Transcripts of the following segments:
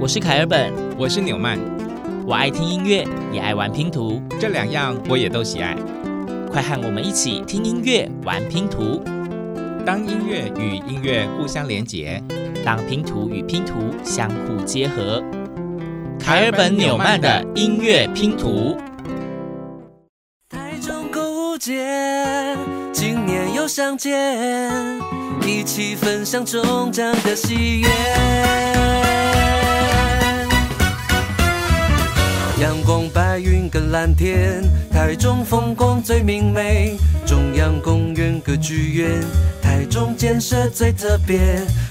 我是凯尔本，我是纽曼，我爱听音乐，也爱玩拼图，这两样我也都喜爱。快和我们一起听音乐，玩拼图。当音乐与音乐互相连结，当拼图与拼图相互结合。凯尔本纽曼的音乐拼图。台中购物节，今年又相见，一起分享中奖的喜悦。阳光、白云跟蓝天，台中风光最明媚。中央公园歌剧院，台中建设最特别，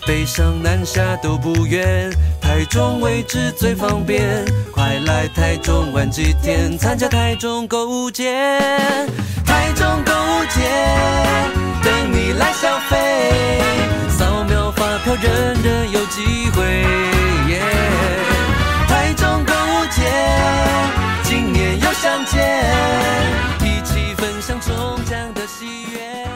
北上南下都不远，台中位置最方便。快来台中玩几天，参加台中购物节。台中购物节，等你来消费，扫描发票，人相见，一起分享中奖的喜悦。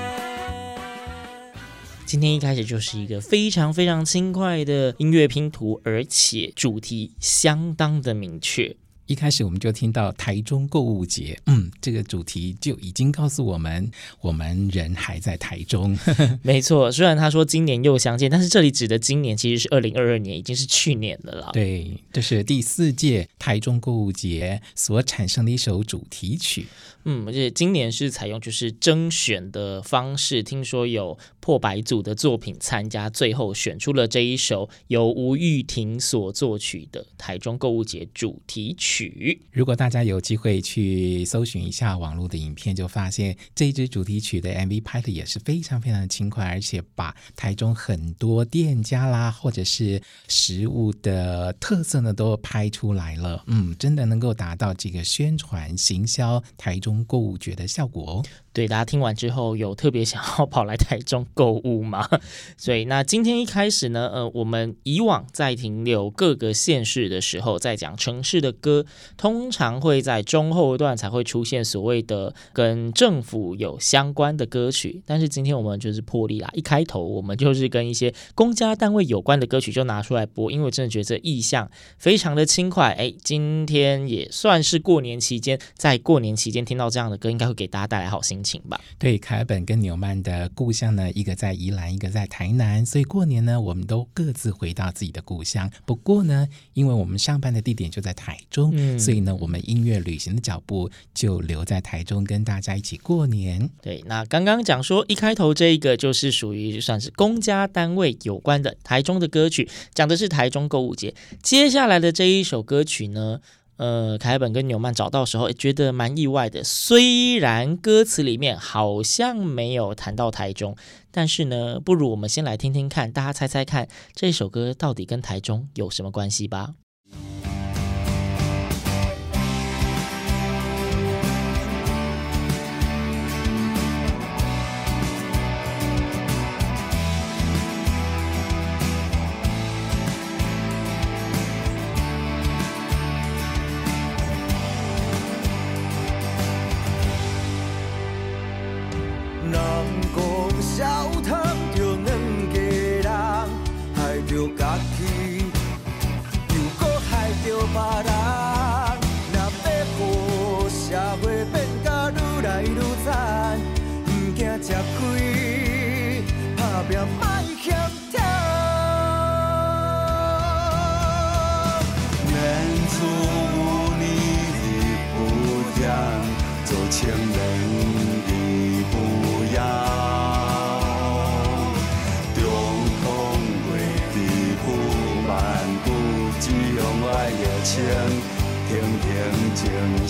今天一开始就是一个非常非常轻快的音乐拼图，而且主题相当的明确。一开始我们就听到台中购物节，嗯，这个主题就已经告诉我们，我们人还在台中。没错，虽然他说今年又相见，但是这里指的今年其实是二零二二年，已经是去年的了。对，这是第四届台中购物节所产生的一首主题曲。嗯，而且今年是采用就是征选的方式，听说有破百组的作品参加，最后选出了这一首由吴玉婷所作曲的台中购物节主题曲。如果大家有机会去搜寻一下网络的影片，就发现这支主题曲的 MV 拍的也是非常非常的轻快，而且把台中很多店家啦，或者是食物的特色呢都拍出来了。嗯，真的能够达到这个宣传行销台中。购物觉的效果哦。对，大家听完之后有特别想要 跑来台中购物吗？所以那今天一开始呢，呃，我们以往在停留各个县市的时候，在讲城市的歌，通常会在中后段才会出现所谓的跟政府有相关的歌曲。但是今天我们就是破例啦，一开头我们就是跟一些公家单位有关的歌曲就拿出来播，因为我真的觉得这意象非常的轻快。哎，今天也算是过年期间，在过年期间听到这样的歌，应该会给大家带来好心情。情吧，对，凯尔本跟纽曼的故乡呢，一个在宜兰，一个在台南，所以过年呢，我们都各自回到自己的故乡。不过呢，因为我们上班的地点就在台中，嗯，所以呢，我们音乐旅行的脚步就留在台中，跟大家一起过年。对，那刚刚讲说一开头这一个就是属于算是公家单位有关的台中的歌曲，讲的是台中购物节。接下来的这一首歌曲呢，呃，凯本跟纽曼找到时候觉得蛮意外的。虽然歌词里面好像没有谈到台中，但是呢，不如我们先来听听看，大家猜猜看这首歌到底跟台中有什么关系吧。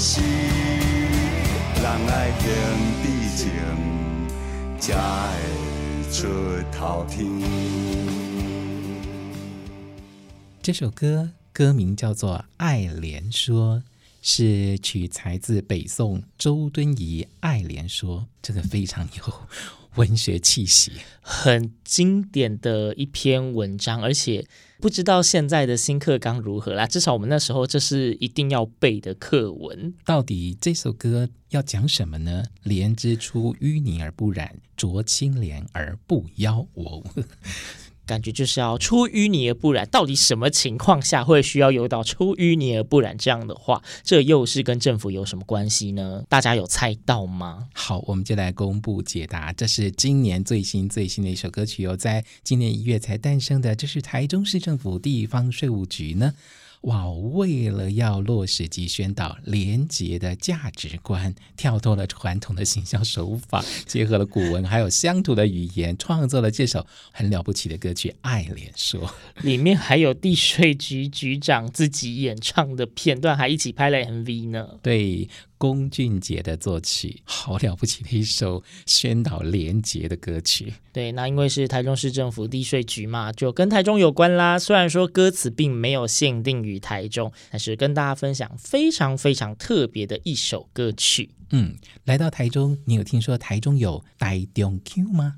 是人爱平地情，才会出头天。这首歌歌名叫做《爱莲说》。是取材自北宋周敦颐《爱莲说》，这个非常有文学气息，很经典的一篇文章。而且不知道现在的新课纲如何啦，至少我们那时候这是一定要背的课文。到底这首歌要讲什么呢？莲之出淤泥而不染，濯清涟而不妖。我。感觉就是要出淤泥而不染。到底什么情况下会需要有到出淤泥而不染这样的话？这又是跟政府有什么关系呢？大家有猜到吗？好，我们就来公布解答。这是今年最新最新的一首歌曲，有在今年一月才诞生的。这是台中市政府地方税务局呢。哇！为了要落实及宣导廉洁的价值观，跳脱了传统的行销手法，结合了古文还有乡土的语言，创作了这首很了不起的歌曲《爱莲说》。里面还有地税局局长自己演唱的片段，还一起拍了 MV 呢。对。龚俊杰的作曲，好了不起的一首宣导廉洁的歌曲。对，那因为是台中市政府地税局嘛，就跟台中有关啦。虽然说歌词并没有限定于于台中，但是跟大家分享非常非常特别的一首歌曲。嗯，来到台中，你有听说台中有台中 Q 吗？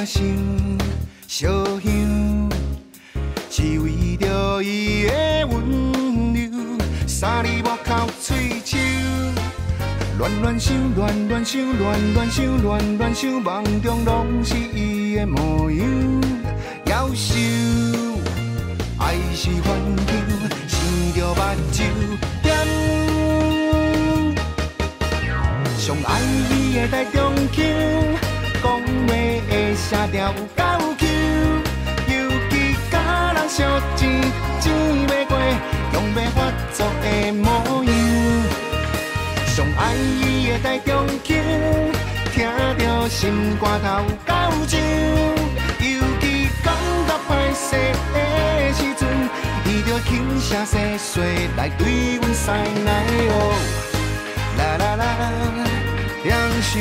面也想，烧香，是为着伊的温柔，三字幕口喙手，乱乱想，乱乱想，乱乱想，乱乱想，梦中拢是伊的模样，夭寿，爱是顽强，生着目睭点。上爱伊的台中腔，讲话会写条有够 Q，尤其甲人烧钱钱袂过，用袂发作的模样。上爱伊的台中腔，听着心肝头有够脏，尤其感觉歹势的时阵，伊着轻声细碎来对阮撒奶哦。啦啦啦，两袖，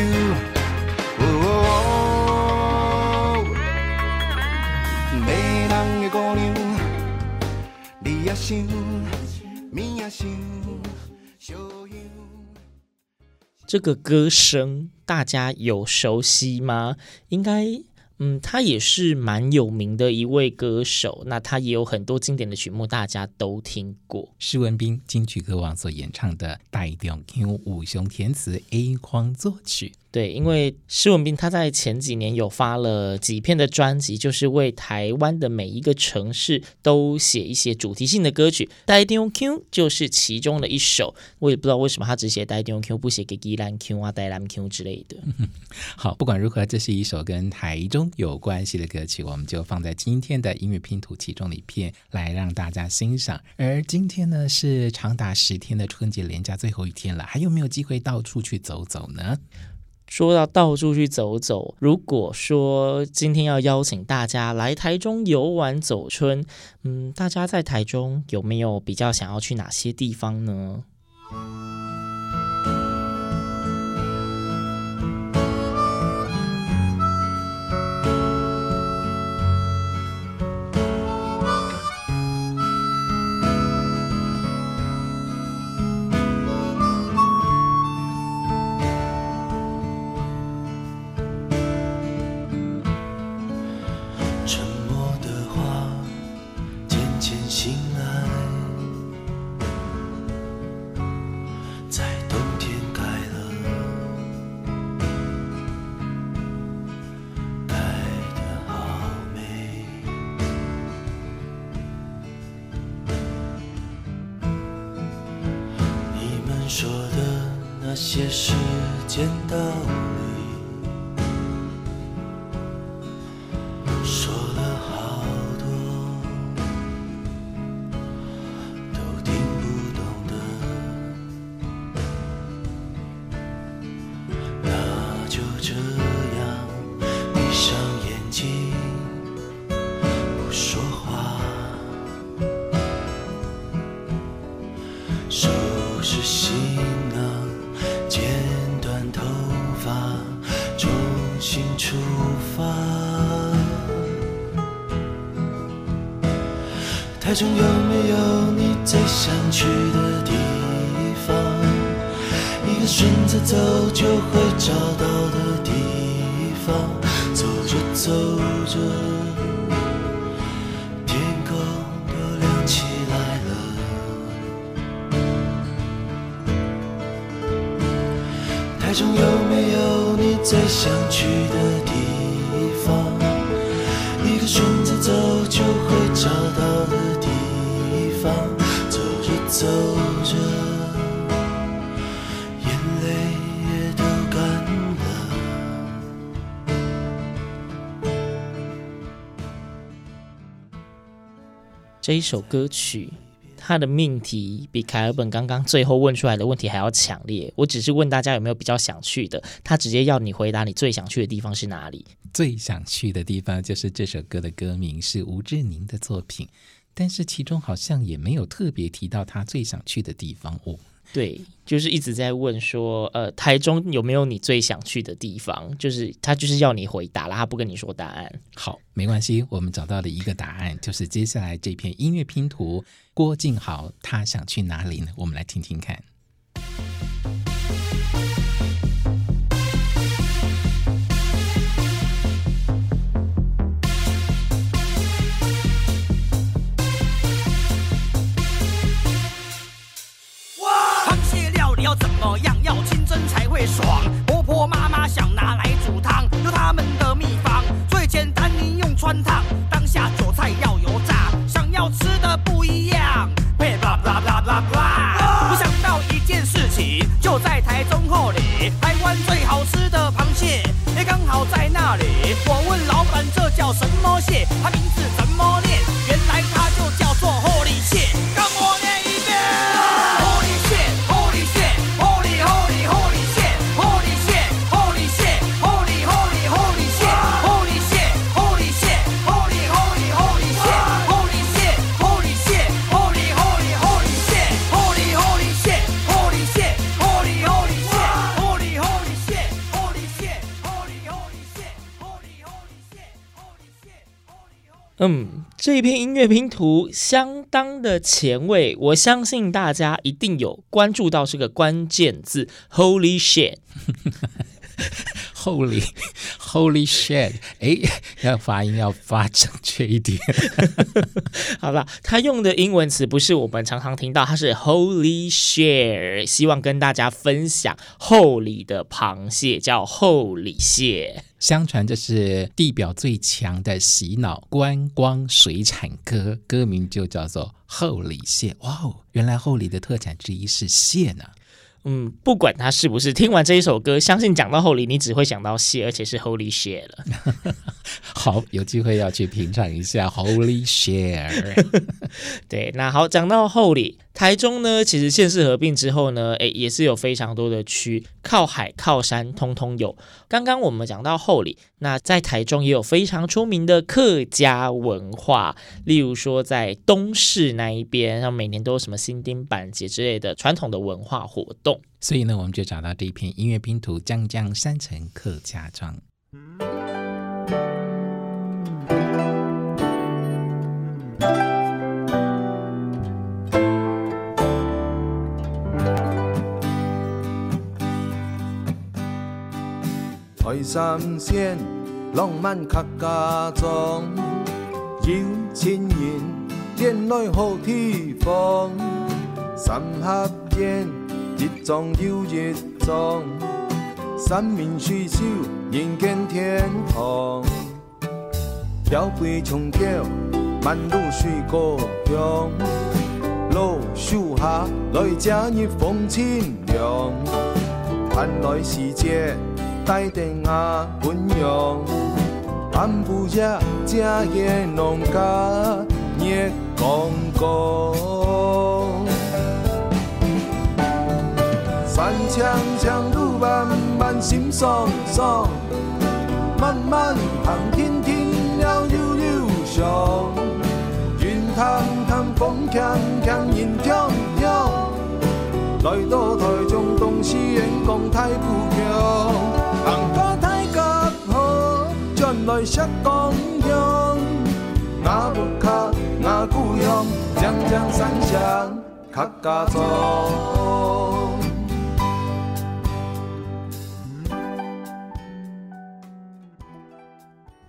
这个歌声大家有熟悉吗？应该。嗯，他也是蛮有名的一位歌手，那他也有很多经典的曲目，大家都听过。施文斌金曲歌王所演唱的《台中腔》，武雄填词，A 框作曲。对，因为施文斌他在前几年有发了几片的专辑，就是为台湾的每一个城市都写一些主题性的歌曲。台中 Q 就是其中的一首，我也不知道为什么他只写台中 Q，，不写给宜兰 Q 啊、台南 Q 之类的。好，不管如何，这是一首跟台中有关系的歌曲，我们就放在今天的音乐拼图其中的一片来让大家欣赏。而今天呢，是长达十天的春节连假最后一天了，还有没有机会到处去走走呢？说到到处去走走，如果说今天要邀请大家来台中游玩走春，嗯，大家在台中有没有比较想要去哪些地方呢？台中有没有你？最想去的地方，一个顺着走就会找到的地方。走着走着，天空都亮起来了。台中有没有你最想去的地方？走着，眼泪也都干了。这一首歌曲，它的命题比凯尔本刚刚最后问出来的问题还要强烈。我只是问大家有没有比较想去的，他直接要你回答你最想去的地方是哪里。最想去的地方就是这首歌的歌名是吴志宁的作品，但是其中好像也没有特别提到他最想去的地方哦。对，就是一直在问说，呃，台中有没有你最想去的地方？就是他就是要你回答了，他不跟你说答案。好，没关系，我们找到了一个答案，就是接下来这篇音乐拼图，郭靖豪他想去哪里呢？我们来听听看。最好嗯，这一篇音乐拼图相当的前卫，我相信大家一定有关注到这个关键字 “Holy shit”。Holy Holy shit！哎，要发音要发正确一点。好吧，他用的英文词不是我们常常听到，它是 Holy share，希望跟大家分享厚里的螃蟹叫厚里蟹。相传这是地表最强的洗脑观光水产歌，歌名就叫做厚里蟹。哇哦，原来厚里的特产之一是蟹呢。嗯，不管他是不是，听完这一首歌，相信讲到后里，你只会想到谢，而且是 Holy share 了。好，有机会要去品尝一下 Holy share。对，那好，讲到后里，台中呢，其实县市合并之后呢，诶，也是有非常多的区，靠海靠山，通通有。刚刚我们讲到后里，那在台中也有非常出名的客家文化，例如说在东势那一边，像每年都有什么新丁板节之类的传统的文化活动。所以呢，我们就找到这一片音乐拼图，将将山城客家庄。台三线浪漫客家庄，有情人恋爱好地方，三合院一桩又一桩，山明水秀人间天堂，标杯重桥万路水故乡，老树下来这日风清凉，盼来时节。带点啊温阳，安不下家业农家也公公。山枪枪路漫漫心爽爽，漫漫航天天鸟悠悠翔，云淡淡风轻轻云飘飘，来到台中东西沿江太古桥。行过太甲河，转来石冈乡，那木卡那故乡，将将山乡。客家庄。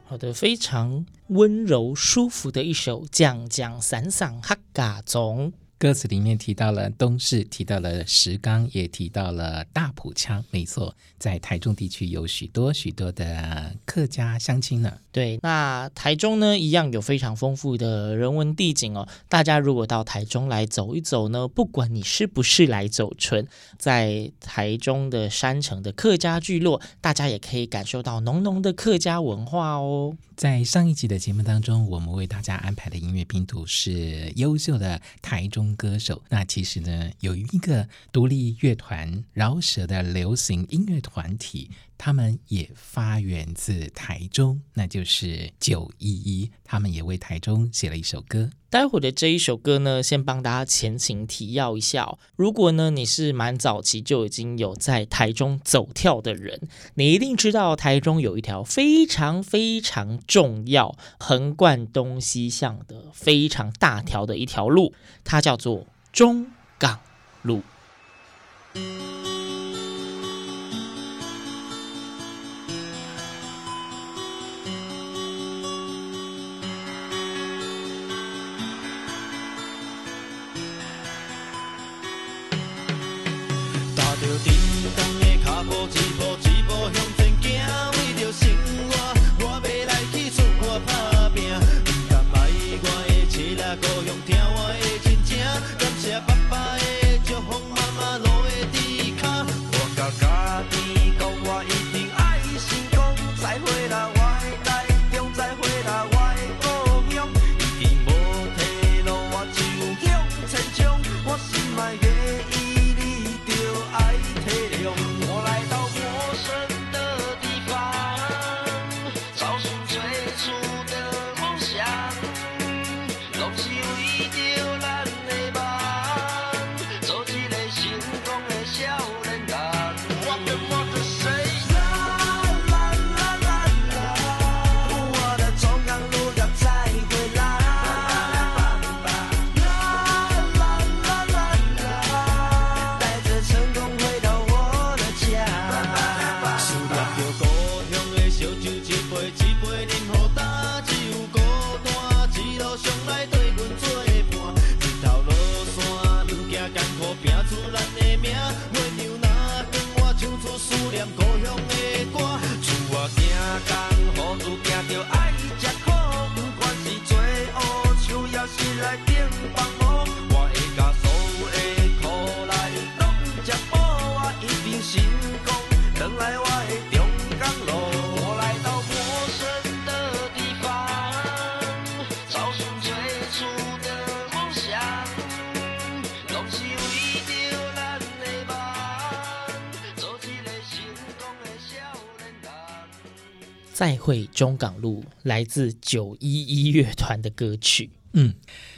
好的，非常温柔舒服的一首《讲讲散散客家庄》。歌词里面提到了东市，提到了石冈，也提到了大埔腔。没错，在台中地区有许多许多的客家乡亲呢。对，那台中呢，一样有非常丰富的人文地景哦。大家如果到台中来走一走呢，不管你是不是来走春，在台中的山城的客家聚落，大家也可以感受到浓浓的客家文化哦。在上一集的节目当中，我们为大家安排的音乐拼图是优秀的台中歌手。那其实呢，有一个独立乐团饶舌的流行音乐团体。他们也发源自台中，那就是九一一。他们也为台中写了一首歌。待会的这一首歌呢，先帮大家前情提要一下。如果呢你是蛮早期就已经有在台中走跳的人，你一定知道台中有一条非常非常重要、横贯东西向的非常大条的一条路，它叫做中港路。再会中港路，来自九一一乐团的歌曲。嗯，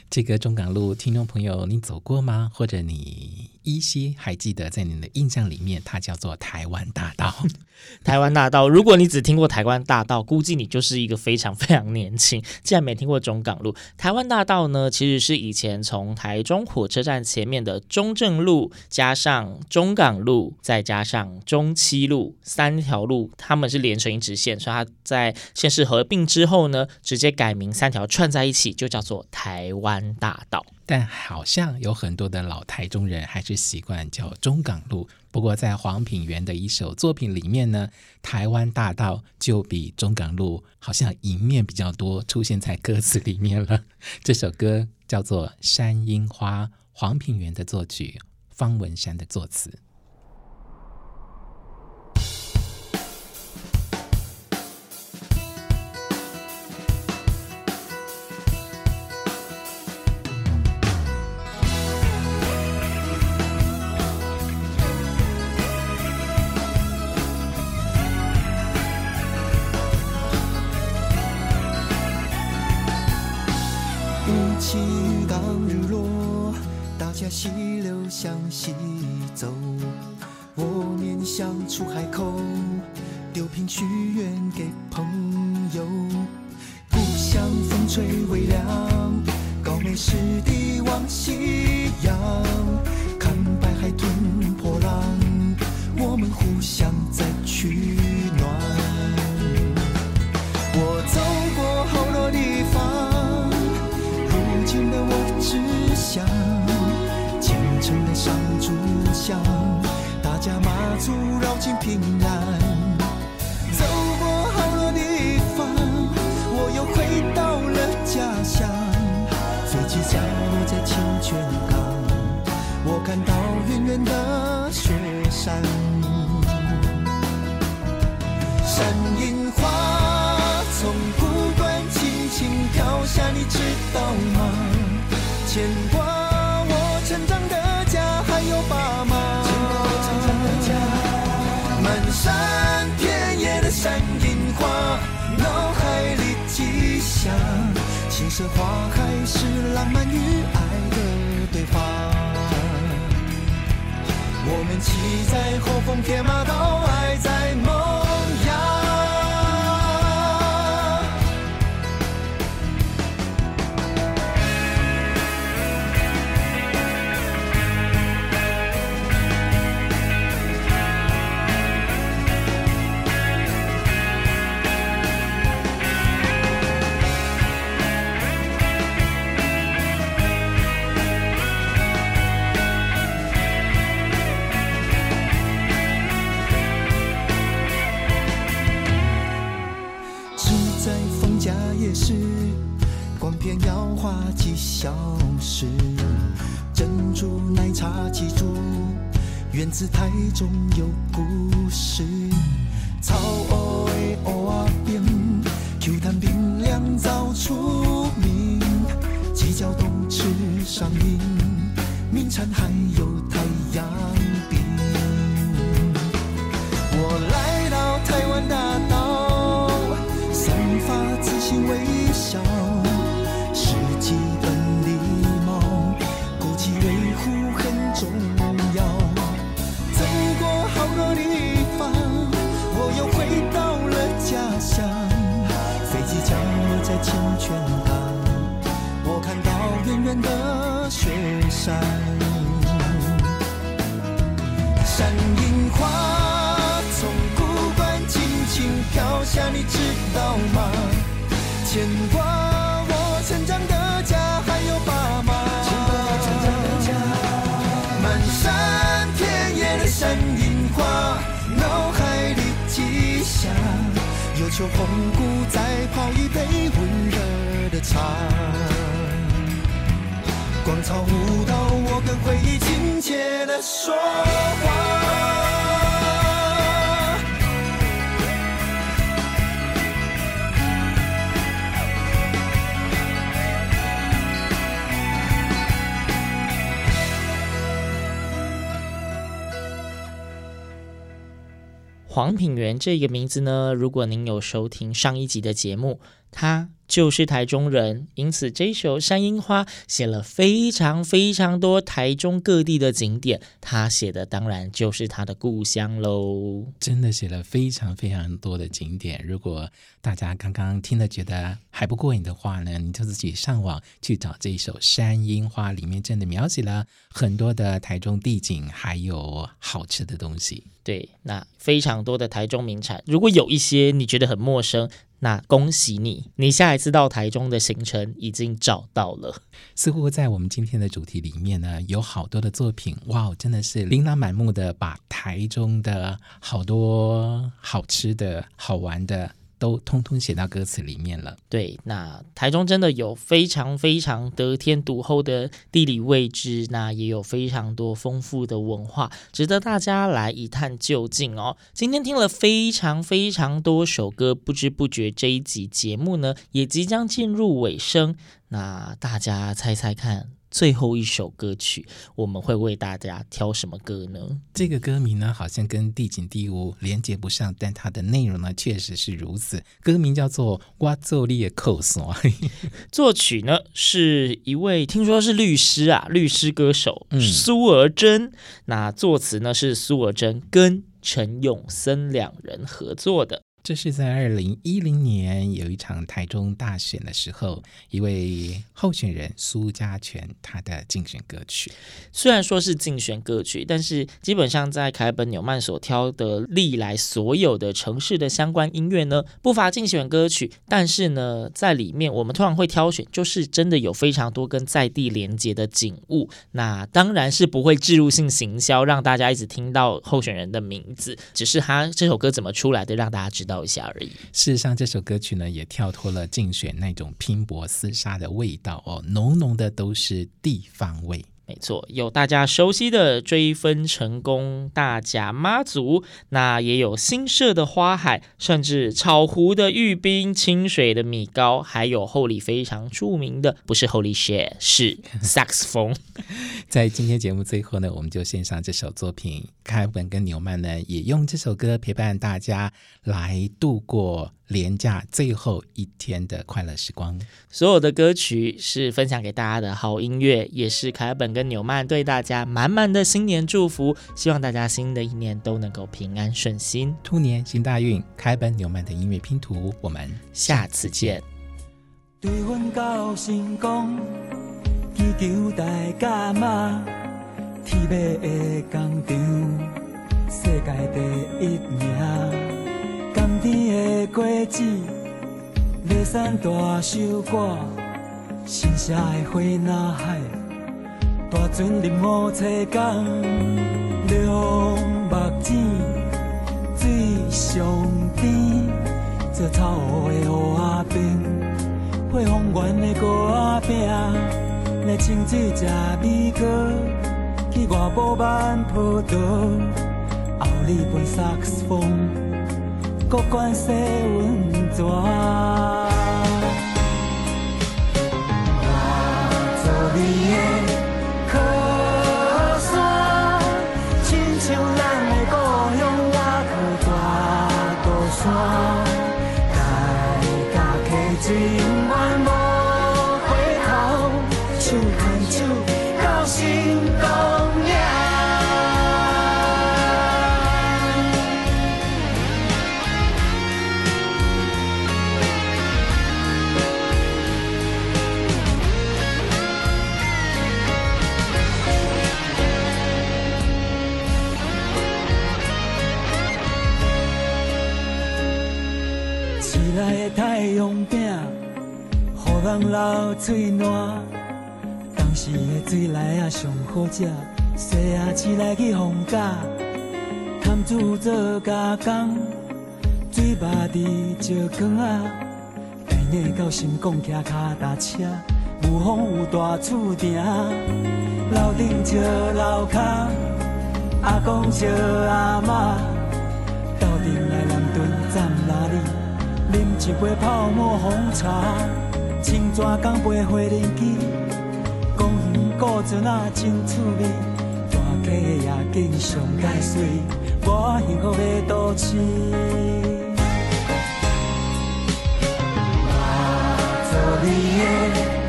这个中港路，听众朋友，你走过吗？或者你依稀还记得，在你的印象里面，它叫做台湾大道。台湾大道，如果你只听过台湾大道，估计你就是一个非常非常年轻。既然没听过中港路，台湾大道呢，其实是以前从台中火车站前面的中正路，加上中港路，再加上中七路三条路，他们是连成一直线，所以它在县市合并之后呢，直接改名三条串在一起，就叫做台湾大道。但好像有很多的老台中人还是习惯叫中港路。不过在黄品源的一首作品里面呢，台湾大道就比中港路好像赢面比较多，出现在歌词里面了。这首歌叫做《山樱花》，黄品源的作曲，方文山的作词。溪流向西走，我面向出海口，丢瓶许愿给朋友。故乡风吹微凉，高美湿地望夕阳，看白海吞波浪，我们互相在取上炷香，大家马祖绕境平安。走过好多地方，我又回到了家乡。飞机降落在清泉港，我看到远远的雪山。山。樱花从古关轻轻飘下，你知道吗？牵挂吉祥。青色花开是浪漫与爱的对话。我们骑在后风铁马，到爱在几小时，珍珠奶茶记住，源自台中有故事。草乌的乌仔冰，Q 弹冰凉早出名，鸡脚冻吃上瘾，名产还有太山樱花从古关轻轻飘下，你知道吗？牵挂我成长的家，还有爸妈。牵挂我成长的家，满山遍野的山樱花，脑海里记下。有秋红菇，再泡一杯温热的茶。广场舞蹈，我跟回忆亲切的说话。黄品源这个名字呢，如果您有收听上一集的节目，他就是台中人，因此这首《山樱花》写了非常非常多台中各地的景点，他写的当然就是他的故乡喽。真的写了非常非常多的景点，如果大家刚刚听了觉得还不过瘾的话呢，你就自己上网去找这一首《山樱花》，里面真的描写了很多的台中地景，还有好吃的东西。对，那非常多的台中名产，如果有一些你觉得很陌生，那恭喜你，你下一次到台中的行程已经找到了。似乎在我们今天的主题里面呢，有好多的作品，哇，真的是琳琅满目的，把台中的好多好吃的好玩的。都通通写到歌词里面了。对，那台中真的有非常非常得天独厚的地理位置，那也有非常多丰富的文化，值得大家来一探究竟哦。今天听了非常非常多首歌，不知不觉这一集节目呢也即将进入尾声。那大家猜猜看？最后一首歌曲，我们会为大家挑什么歌呢？这个歌名呢，好像跟地景地物连接不上，但它的内容呢，确实是如此。歌名叫做《我做你的靠山》，作曲呢是一位听说是律师啊，律师歌手苏尔珍。嗯、那作词呢是苏尔珍跟陈永森两人合作的。这是在二零一零年有一场台中大选的时候，一位候选人苏家全他的竞选歌曲。虽然说是竞选歌曲，但是基本上在凯本纽曼所挑的历来所有的城市的相关音乐呢，不乏竞选歌曲。但是呢，在里面我们通常会挑选，就是真的有非常多跟在地连接的景物。那当然是不会置入性行销，让大家一直听到候选人的名字，只是他这首歌怎么出来的，让大家知道。一下而已。事实上，这首歌曲呢，也跳脱了竞选那种拼搏厮杀的味道哦，浓浓的都是地方味。没错，有大家熟悉的追分成功大甲妈祖，那也有新设的花海，甚至草湖的玉冰、清水的米糕，还有后里非常著名的，不是 Holy shit，是 萨克斯风。在今天节目最后呢，我们就献上这首作品。凯文跟纽曼呢，也用这首歌陪伴大家来度过连假最后一天的快乐时光。所有的歌曲是分享给大家的好音乐，也是凯本跟纽曼对大家满满的新年祝福。希望大家新的一年都能够平安顺心，兔年行大运。凯本纽曼的音乐拼图，我们下次见。铁马的工厂，世界第一名。冬天的果子，列山大小歌，新社的花呐海，大船入五彩港，龙目糋，水上甜，做草湖的蚵仔饼，配丰原的糕仔饼，来清水吃米糕。去外埔挽波涛，后里分萨克斯风，各管洗温泉。我做你的靠山，亲像咱的故乡，我靠大肚山，大甲溪水永远无回头，手牵手到心肝。人流嘴暖，当时的水来啊上好食，细仔起来去放假，潭子做加工，水坝伫石缸啊，带你到新港骑脚踏车，有风有大厝埕，楼顶笑楼骹，阿公笑阿嬷，斗阵来南屯站哪里，饮一杯泡沫红茶。青纸刚背回人机，公园古镇啊真趣味，大溪的夜景上解水，我幸福的都市。我做你的